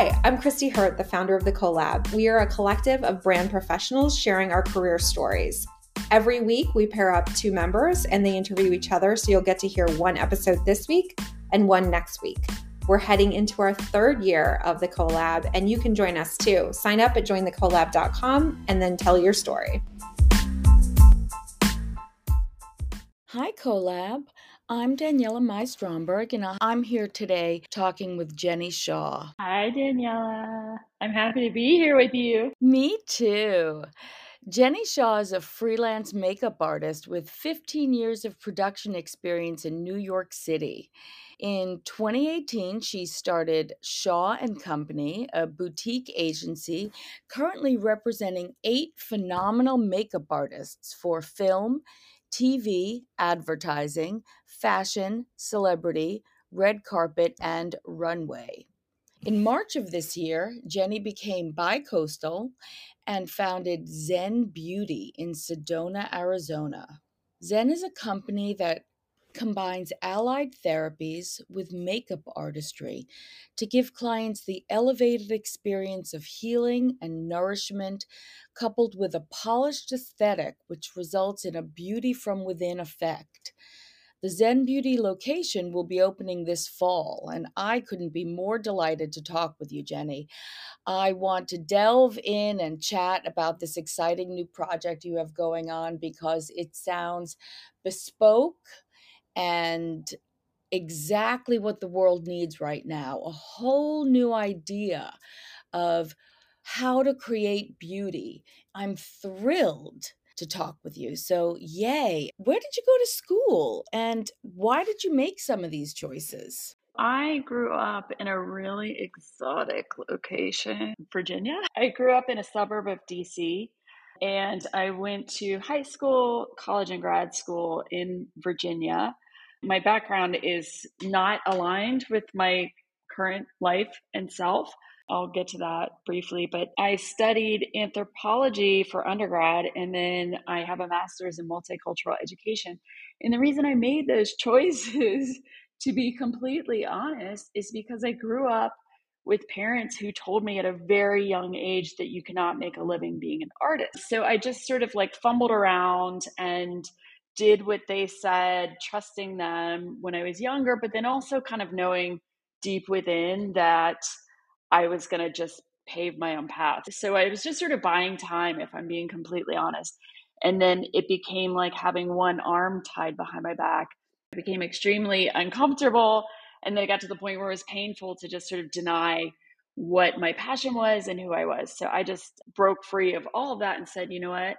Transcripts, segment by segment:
Hi, I'm Christy Hurt, the founder of The Collab. We are a collective of brand professionals sharing our career stories. Every week, we pair up two members and they interview each other, so you'll get to hear one episode this week and one next week. We're heading into our third year of the collab, and you can join us too. Sign up at jointhecollab.com and then tell your story. Hi, Collab. I'm Daniella Mai Stromberg, and I'm here today talking with Jenni Shaw. Hi, Daniella. I'm happy to be here with you. Me too. Jenni Shaw is a freelance makeup artist with 15 years of production experience in New York City. In 2018, she started Shaw and Company, a boutique agency currently representing eight phenomenal makeup artists for film, TV, advertising, fashion, celebrity, red carpet, and runway. In March of this year, Jenni became bicoastal and founded Zen Beauty in Sedona, Arizona. Zen is a company that combines allied therapies with makeup artistry to give clients the elevated experience of healing and nourishment, coupled with a polished aesthetic which results in a beauty from within effect. The Zen Beauty location will be opening this fall, and I couldn't be more delighted to talk with you, Jenni. I want to delve in and chat about this exciting new project you have going on because it sounds bespoke and exactly what the world needs right now a whole new idea of how to create beauty. I'm thrilled to talk with you. So, yay. Where did you go to school and why did you make some of these choices? I grew up in a really exotic location, Virginia. I grew up in a suburb of DC and I went to high school, college, and grad school in Virginia. My background is not aligned with my current life and self. I'll get to that briefly, but I studied anthropology for undergrad and then I have a master's in multicultural education. And the reason I made those choices, to be completely honest, is because I grew up with parents who told me at a very young age that you cannot make a living being an artist. So I just sort of like fumbled around and did what they said, trusting them when I was younger, but then also kind of knowing deep within that I was going to just pave my own path. So I was just sort of buying time, if I'm being completely honest. And then it became like having one arm tied behind my back. It became extremely uncomfortable. And then it got to the point where it was painful to just sort of deny what my passion was and who I was. So I just broke free of all of that and said, you know what?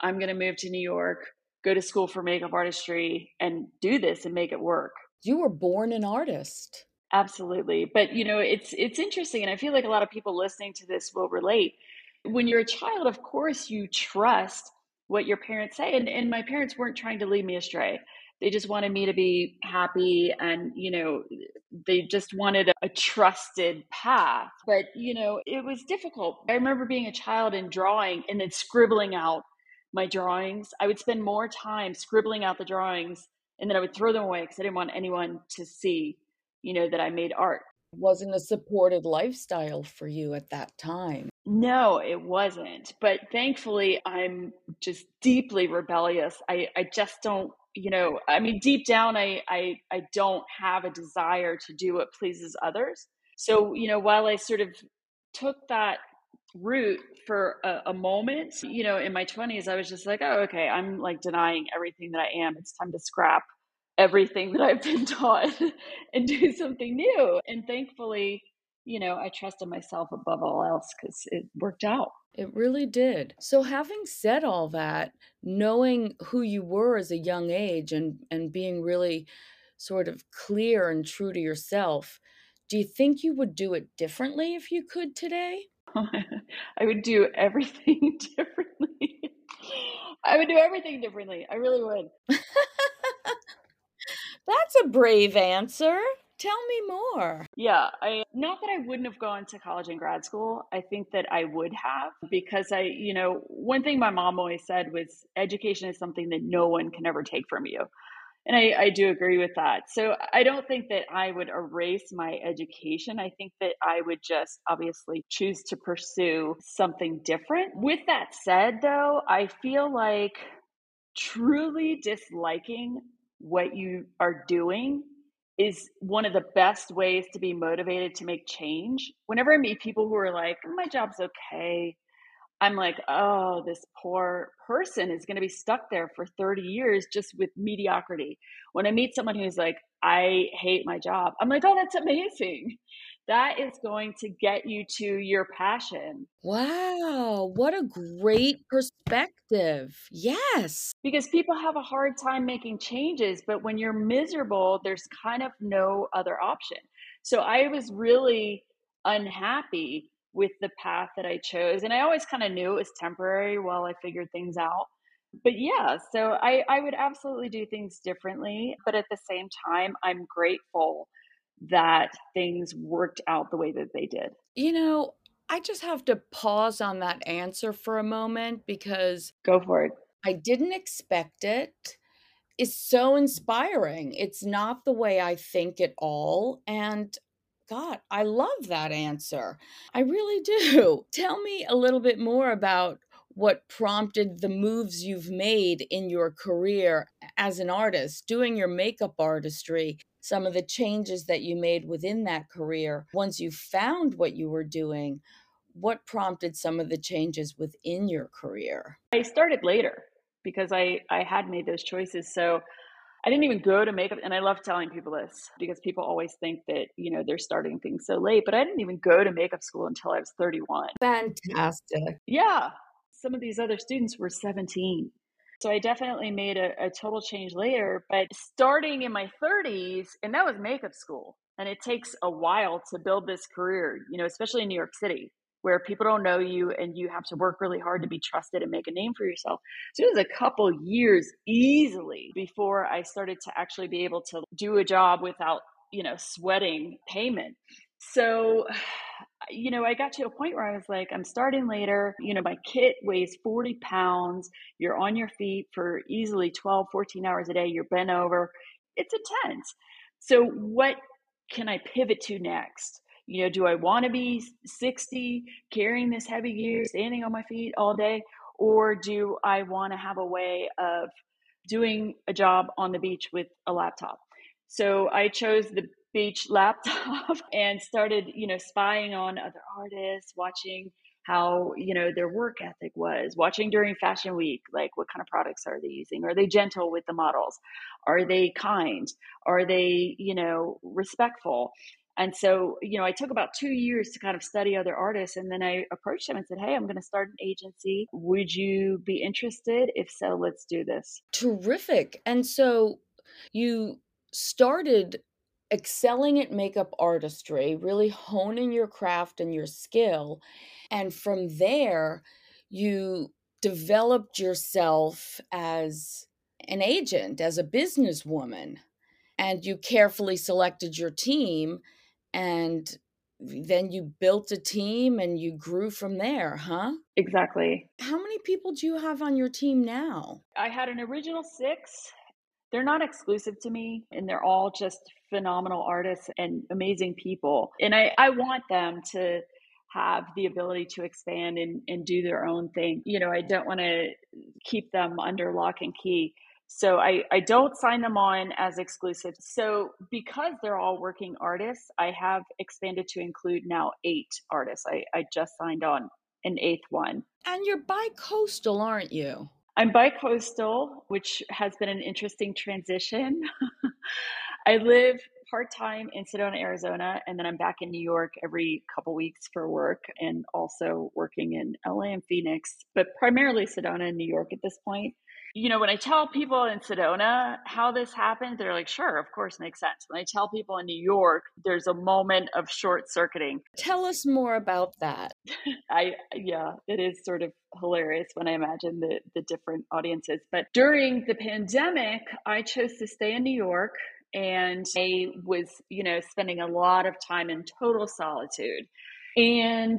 I'm going to move to New York, go to school for makeup artistry, and do this and make it work. You were born an artist. Absolutely. But you know, it's it's interesting and I feel like a lot of people listening to this will relate. When you're a child, of course you trust what your parents say and and my parents weren't trying to lead me astray. They just wanted me to be happy and you know, they just wanted a, a trusted path. But you know, it was difficult. I remember being a child and drawing and then scribbling out my drawings. I would spend more time scribbling out the drawings and then I would throw them away because I didn't want anyone to see you know, that I made art. Wasn't a supported lifestyle for you at that time. No, it wasn't. But thankfully, I'm just deeply rebellious. I, I just don't, you know, I mean, deep down, I, I, I don't have a desire to do what pleases others. So, you know, while I sort of took that route for a, a, moment, you know, in my 20s, I was just like, oh, okay, I'm like denying everything that I am. It's time to scrap everything that I've been taught and do something new. And thankfully, you know, I trusted myself above all else because it worked out. It really did. So having said all that, knowing who you were as a young age and and being really sort of clear and true to yourself, do you think you would do it differently if you could today? I would do everything differently. I would do everything differently. I really would. That's a brave answer. Tell me more. Yeah, I not that I wouldn't have gone to college and grad school. I think that I would have because I, you know, one thing my mom always said was education is something that no one can ever take from you. And I, I do agree with that. So I don't think that I would erase my education. I think that I would just obviously choose to pursue something different. With that said, though, I feel like truly disliking what you are doing is one of the best ways to be motivated to make change. Whenever I meet people who are like, oh, my job's okay, I'm like, oh, this poor person is going to be stuck there for 30 years just with mediocrity. When I meet someone who's like, I hate my job, I'm like, oh, that's amazing. That is going to get you to your passion. Wow, what a great perspective. Yes. Because people have a hard time making changes, but when you're miserable, there's kind of no other option. So I was really unhappy with the path that I chose. And I always kind of knew it was temporary while I figured things out. But yeah, so I, I would absolutely do things differently. But at the same time, I'm grateful that things worked out the way that they did. You know, I just have to pause on that answer for a moment because go for it. I didn't expect it. It's so inspiring. It's not the way I think at all. And God, I love that answer. I really do. Tell me a little bit more about what prompted the moves you've made in your career as an artist, doing your makeup artistry, some of the changes that you made within that career. Once you found what you were doing, what prompted some of the changes within your career? I started later because I, I had made those choices. So I didn't even go to makeup. And I love telling people this because people always think that, you know, they're starting things so late, but I didn't even go to makeup school until I was 31. Fantastic. Yeah. Some of these other students were 17. So I definitely made a, a total change later, but starting in my 30s, and that was makeup school. And it takes a while to build this career, you know, especially in New York City where people don't know you and you have to work really hard to be trusted and make a name for yourself. So it was a couple years easily before I started to actually be able to do a job without, you know, sweating payment. So, you know, I got to a point where I was like, I'm starting later. You know, my kit weighs 40 pounds. You're on your feet for easily 12, 14 hours a day. You're bent over. It's intense. So, what can I pivot to next? You know, do I want to be 60 carrying this heavy gear, standing on my feet all day? Or do I want to have a way of doing a job on the beach with a laptop? So I chose the beach laptop and started, you know, spying on other artists, watching how you know their work ethic was watching during fashion week like what kind of products are they using are they gentle with the models are they kind are they you know respectful and so, you know, I took about two years to kind of study other artists. And then I approached them and said, Hey, I'm going to start an agency. Would you be interested? If so, let's do this. Terrific. And so you started excelling at makeup artistry, really honing your craft and your skill. And from there, you developed yourself as an agent, as a businesswoman, and you carefully selected your team and then you built a team and you grew from there, huh? Exactly. How many people do you have on your team now? I had an original six. They're not exclusive to me, and they're all just phenomenal artists and amazing people. And I, I want them to have the ability to expand and, and do their own thing. You know, I don't want to keep them under lock and key. So I, I don't sign them on as exclusive. So because they're all working artists, I have expanded to include now eight artists. I, I just signed on an eighth one. And you're bi-coastal, aren't you? I'm bi-coastal, which has been an interesting transition. I live part-time in Sedona, Arizona, and then I'm back in New York every couple weeks for work and also working in LA and Phoenix, but primarily Sedona and New York at this point you know, when I tell people in Sedona how this happened, they're like, sure, of course, makes sense. When I tell people in New York, there's a moment of short circuiting. Tell us more about that. I, yeah, it is sort of hilarious when I imagine the, the different audiences. But during the pandemic, I chose to stay in New York and I was, you know, spending a lot of time in total solitude. And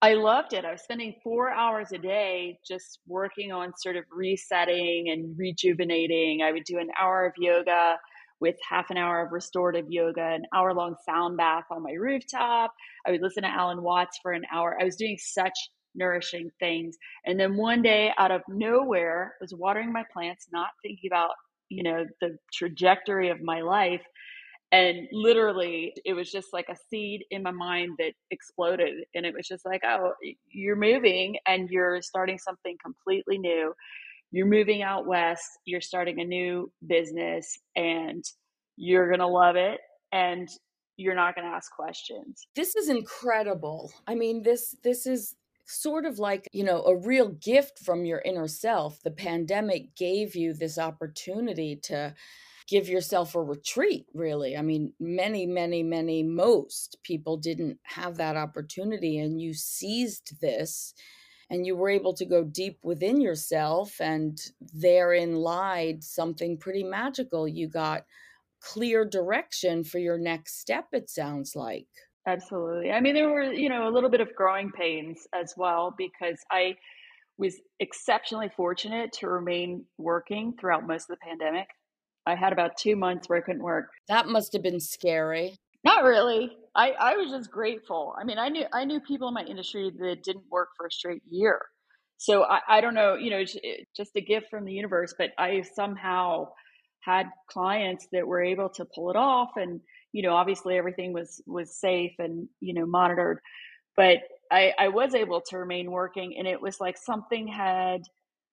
I loved it. I was spending four hours a day just working on sort of resetting and rejuvenating. I would do an hour of yoga with half an hour of restorative yoga, an hour long sound bath on my rooftop. I would listen to Alan Watts for an hour. I was doing such nourishing things. And then one day out of nowhere, I was watering my plants, not thinking about, you know, the trajectory of my life. And literally, it was just like a seed in my mind that exploded. And it was just like, oh, you're moving and you're starting something completely new. You're moving out west, you're starting a new business, and you're going to love it. And you're not going to ask questions. This is incredible. I mean, this this is sort of like, you know, a real gift from your inner self. The pandemic gave you this opportunity to give yourself a retreat, really. I mean, many, many, many, most people didn't have that opportunity, and you seized this and you were able to go deep within yourself, and therein lied something pretty magical. You got clear direction for your next step, it sounds like. Absolutely. I mean, there were, you know, a little bit of growing pains as well because I was exceptionally fortunate to remain working throughout most of the pandemic. I had about two months where I couldn't work. That must have been scary. Not really. I, I was just grateful. I mean, I knew I knew people in my industry that didn't work for a straight year. So I, I don't know, you know, eh, just a gift from the universe, but I somehow had clients that were able to pull it off and you know obviously everything was was safe and you know monitored but i i was able to remain working and it was like something had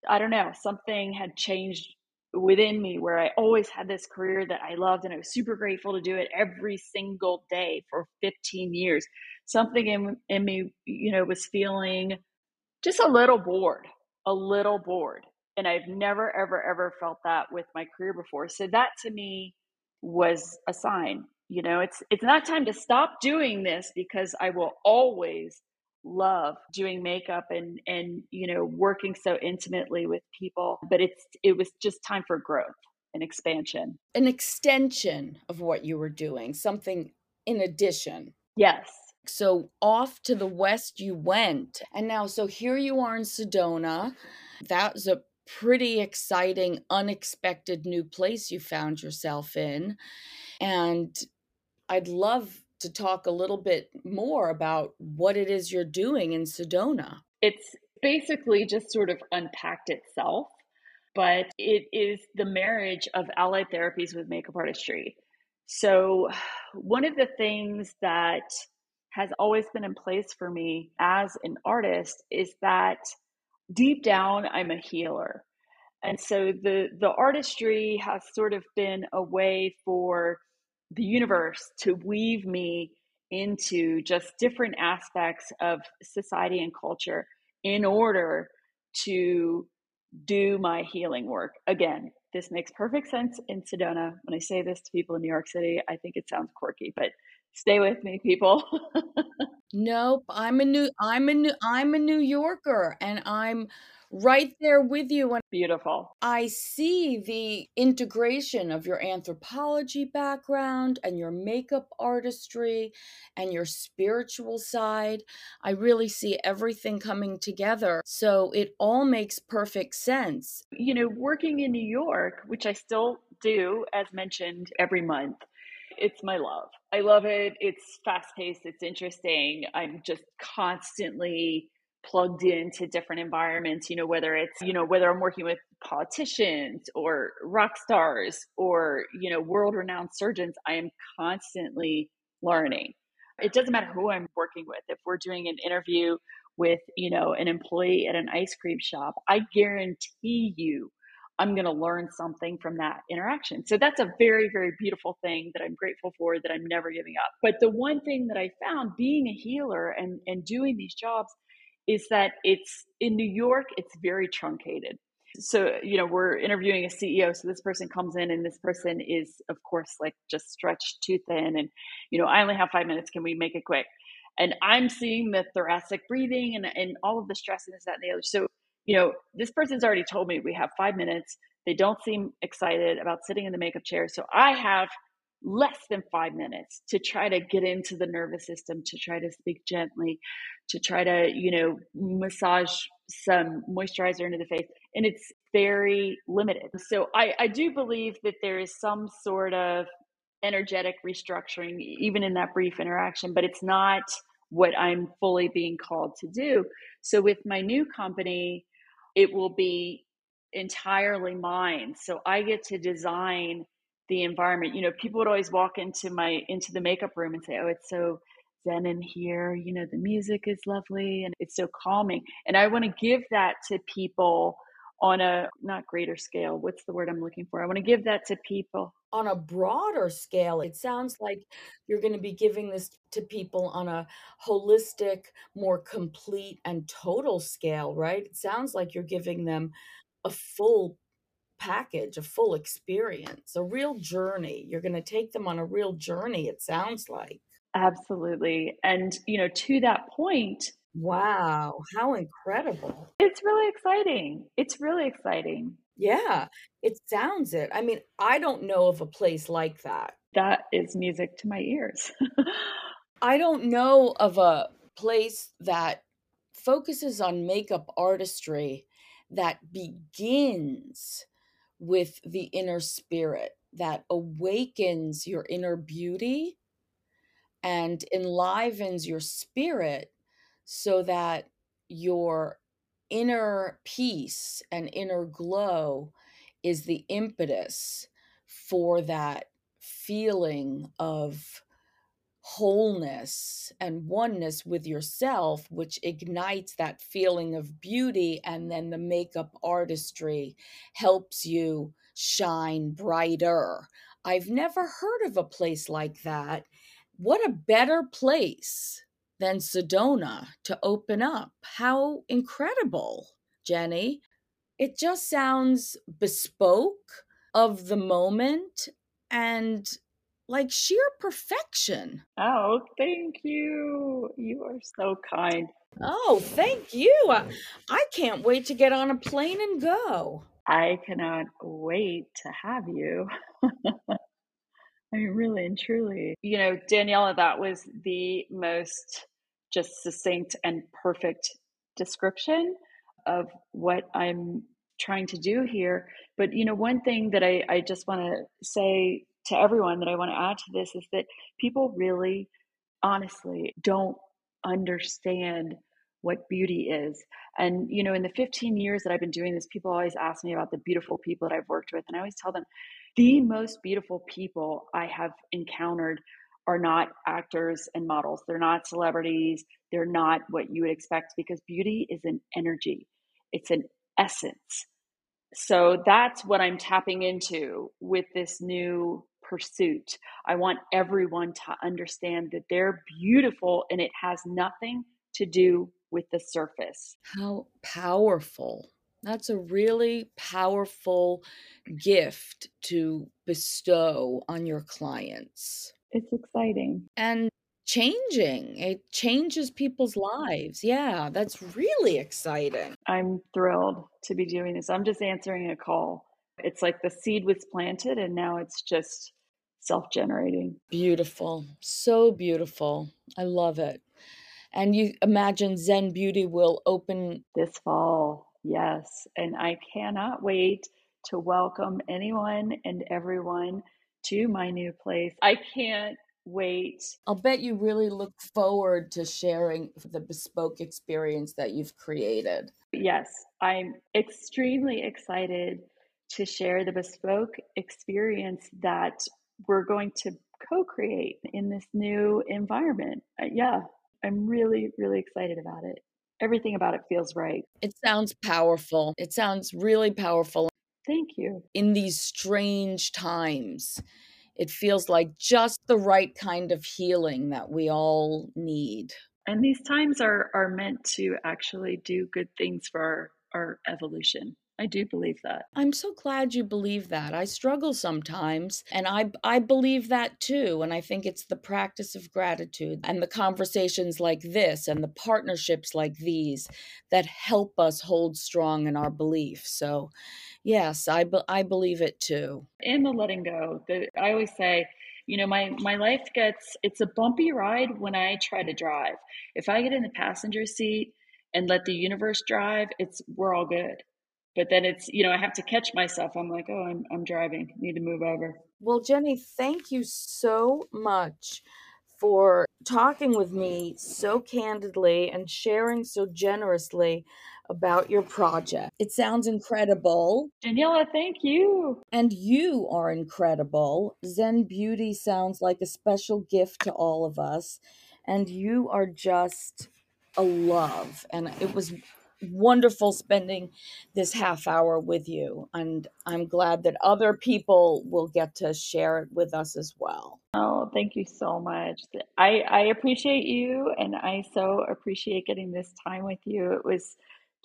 i don't know something had changed within me where i always had this career that i loved and i was super grateful to do it every single day for 15 years. Something in, in me you know was feeling just a little bored a little bored and i've never ever ever felt that with my career before. So that to me was a sign you know it's it's not time to stop doing this because i will always love doing makeup and and you know working so intimately with people but it's it was just time for growth and expansion. An extension of what you were doing something in addition. Yes. So off to the west you went and now so here you are in sedona. That was a pretty exciting unexpected new place you found yourself in and I'd love to talk a little bit more about what it is you're doing in Sedona. It's basically just sort of unpacked itself, but it is the marriage of allied therapies with makeup artistry. So, one of the things that has always been in place for me as an artist is that deep down, I'm a healer. And so the the artistry has sort of been a way for the universe to weave me into just different aspects of society and culture in order to do my healing work. Again, this makes perfect sense in Sedona. When I say this to people in New York City, I think it sounds quirky, but stay with me, people. nope, I'm a new I'm a new I'm a New Yorker and I'm right there with you. And Beautiful. I see the integration of your anthropology background and your makeup artistry and your spiritual side. I really see everything coming together. So it all makes perfect sense. You know, working in New York, which I still do, as mentioned, every month it's my love. I love it. It's fast paced, it's interesting. I'm just constantly plugged into different environments you know whether it's you know whether i'm working with politicians or rock stars or you know world renowned surgeons i am constantly learning. It doesn't matter who i'm working with. If we're doing an interview with you know an employee at an ice cream shop i guarantee you i'm going to learn something from that interaction. So that's a very very beautiful thing that i'm grateful for that i'm never giving up. But the one thing that i found being a healer and and doing these jobs is that it's in New York, it's very truncated. So, you know, we're interviewing a CEO. So this person comes in and this person is, of course, like just stretched too thin. And, you know, I only have five minutes. Can we make it quick? And I'm seeing the thoracic breathing and, and all of the stress and this, that, and the other. So, you know, this person's already told me we have five minutes. They don't seem excited about sitting in the makeup chair. So I have less than five minutes to try to get into the nervous system, to try to speak gently, to try to, you know, massage some moisturizer into the face. And it's very limited. So I, I do believe that there is some sort of energetic restructuring, even in that brief interaction, but it's not what I'm fully being called to do. So with my new company, it will be entirely mine. So I get to design the environment. You know, people would always walk into my into the makeup room and say, "Oh, it's so zen in here. You know, the music is lovely and it's so calming." And I want to give that to people on a not greater scale. What's the word I'm looking for? I want to give that to people on a broader scale. It sounds like you're going to be giving this to people on a holistic, more complete and total scale, right? It sounds like you're giving them a full package, a full experience, a real journey. You're going to take them on a real journey, it sounds like. Absolutely. And, you know, to that point, wow, how incredible. It's really exciting. It's really exciting. Yeah, it sounds it. I mean, I don't know of a place like that. That is music to my ears. I don't know of a place that focuses on makeup artistry that begins with the inner spirit that awakens your inner beauty and enlivens your spirit so that your inner peace and inner glow is the impetus for that feeling of wholeness and oneness with yourself, which ignites that feeling of beauty. And then the makeup artistry helps you shine brighter. I've never heard of a place like that. What a better place than Sedona to open up. How incredible, Jenni. It just sounds bespoke of the moment and like sheer perfection. Oh, thank you. You are so kind. Oh, thank you. I, I can't wait to get on a plane and go. I cannot wait to have you. I mean, really and truly. You know, Daniella, that was the most just succinct and perfect description of what I'm trying to do here. But, you know, one thing that I, I just want to say to everyone that I want to add to this is that people really, honestly, don't understand what beauty is. And, you know, in the 15 years that I've been doing this, people always ask me about the beautiful people that I've worked with. And I always tell them the most beautiful people I have encountered are not actors and models. They're not celebrities. They're not what you would expect because beauty is an energy, it's an essence. So that's what I'm tapping into with this new pursuit. I want everyone to understand that they're beautiful and it has nothing to do with the surface. How powerful. That's a really powerful gift to bestow on your clients. It's exciting. And changing. It changes people's lives. Yeah, that's really exciting. I'm thrilled to be doing this. I'm just answering a call. It's like the seed was planted and now it's just self generating. Beautiful. So beautiful. I love it. And you imagine Zen Beauty will open this fall. Yes. And I cannot wait to welcome anyone and everyone to my new place. I can't wait. I'll bet you really look forward to sharing the bespoke experience that you've created. Yes, I'm extremely excited to share the bespoke experience that we're going to co create in this new environment. Uh, yeah, I'm really, really excited about it. Everything about it feels right. It sounds powerful. It sounds really powerful. Thank you. In these strange times, it feels like just the right kind of healing that we all need. And these times are, are meant to actually do good things for our, our evolution. I do believe that. I'm so glad you believe that. I struggle sometimes, and I I believe that too, and I think it's the practice of gratitude and the conversations like this and the partnerships like these that help us hold strong in our belief. So, Yes, I, be- I believe it too. And the letting go. The, I always say, you know, my, my life gets, it's a bumpy ride when I try to drive. If I get in the passenger seat and let the universe drive, it's, we're all good. But then it's, you know, I have to catch myself. I'm like, oh, I'm, I'm driving, need to move over. Well, Jenni, thank you so much for talking with me so candidly and sharing so generously about your project. It sounds incredible. Daniella, thank you. And you are incredible. Zen Beauty sounds like a special gift to all of us. And you are just a love. And it was wonderful spending this half hour with you. And I'm glad that other people will get to share it with us as well. Oh, thank you so much. I, I appreciate you and I so appreciate getting this time with you. It was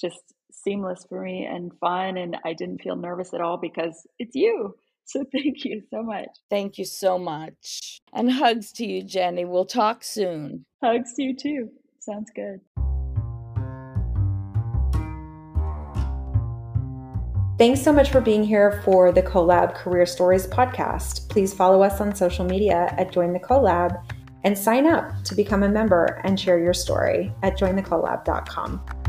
just seamless for me and fun, and I didn't feel nervous at all because it's you. So thank you so much. Thank you so much. And hugs to you, Jenni. We'll talk soon. Hugs to you too. Sounds good. Thanks so much for being here for the Collab Career Stories podcast. Please follow us on social media at Join the Collab and sign up to become a member and share your story at jointhecollab.com.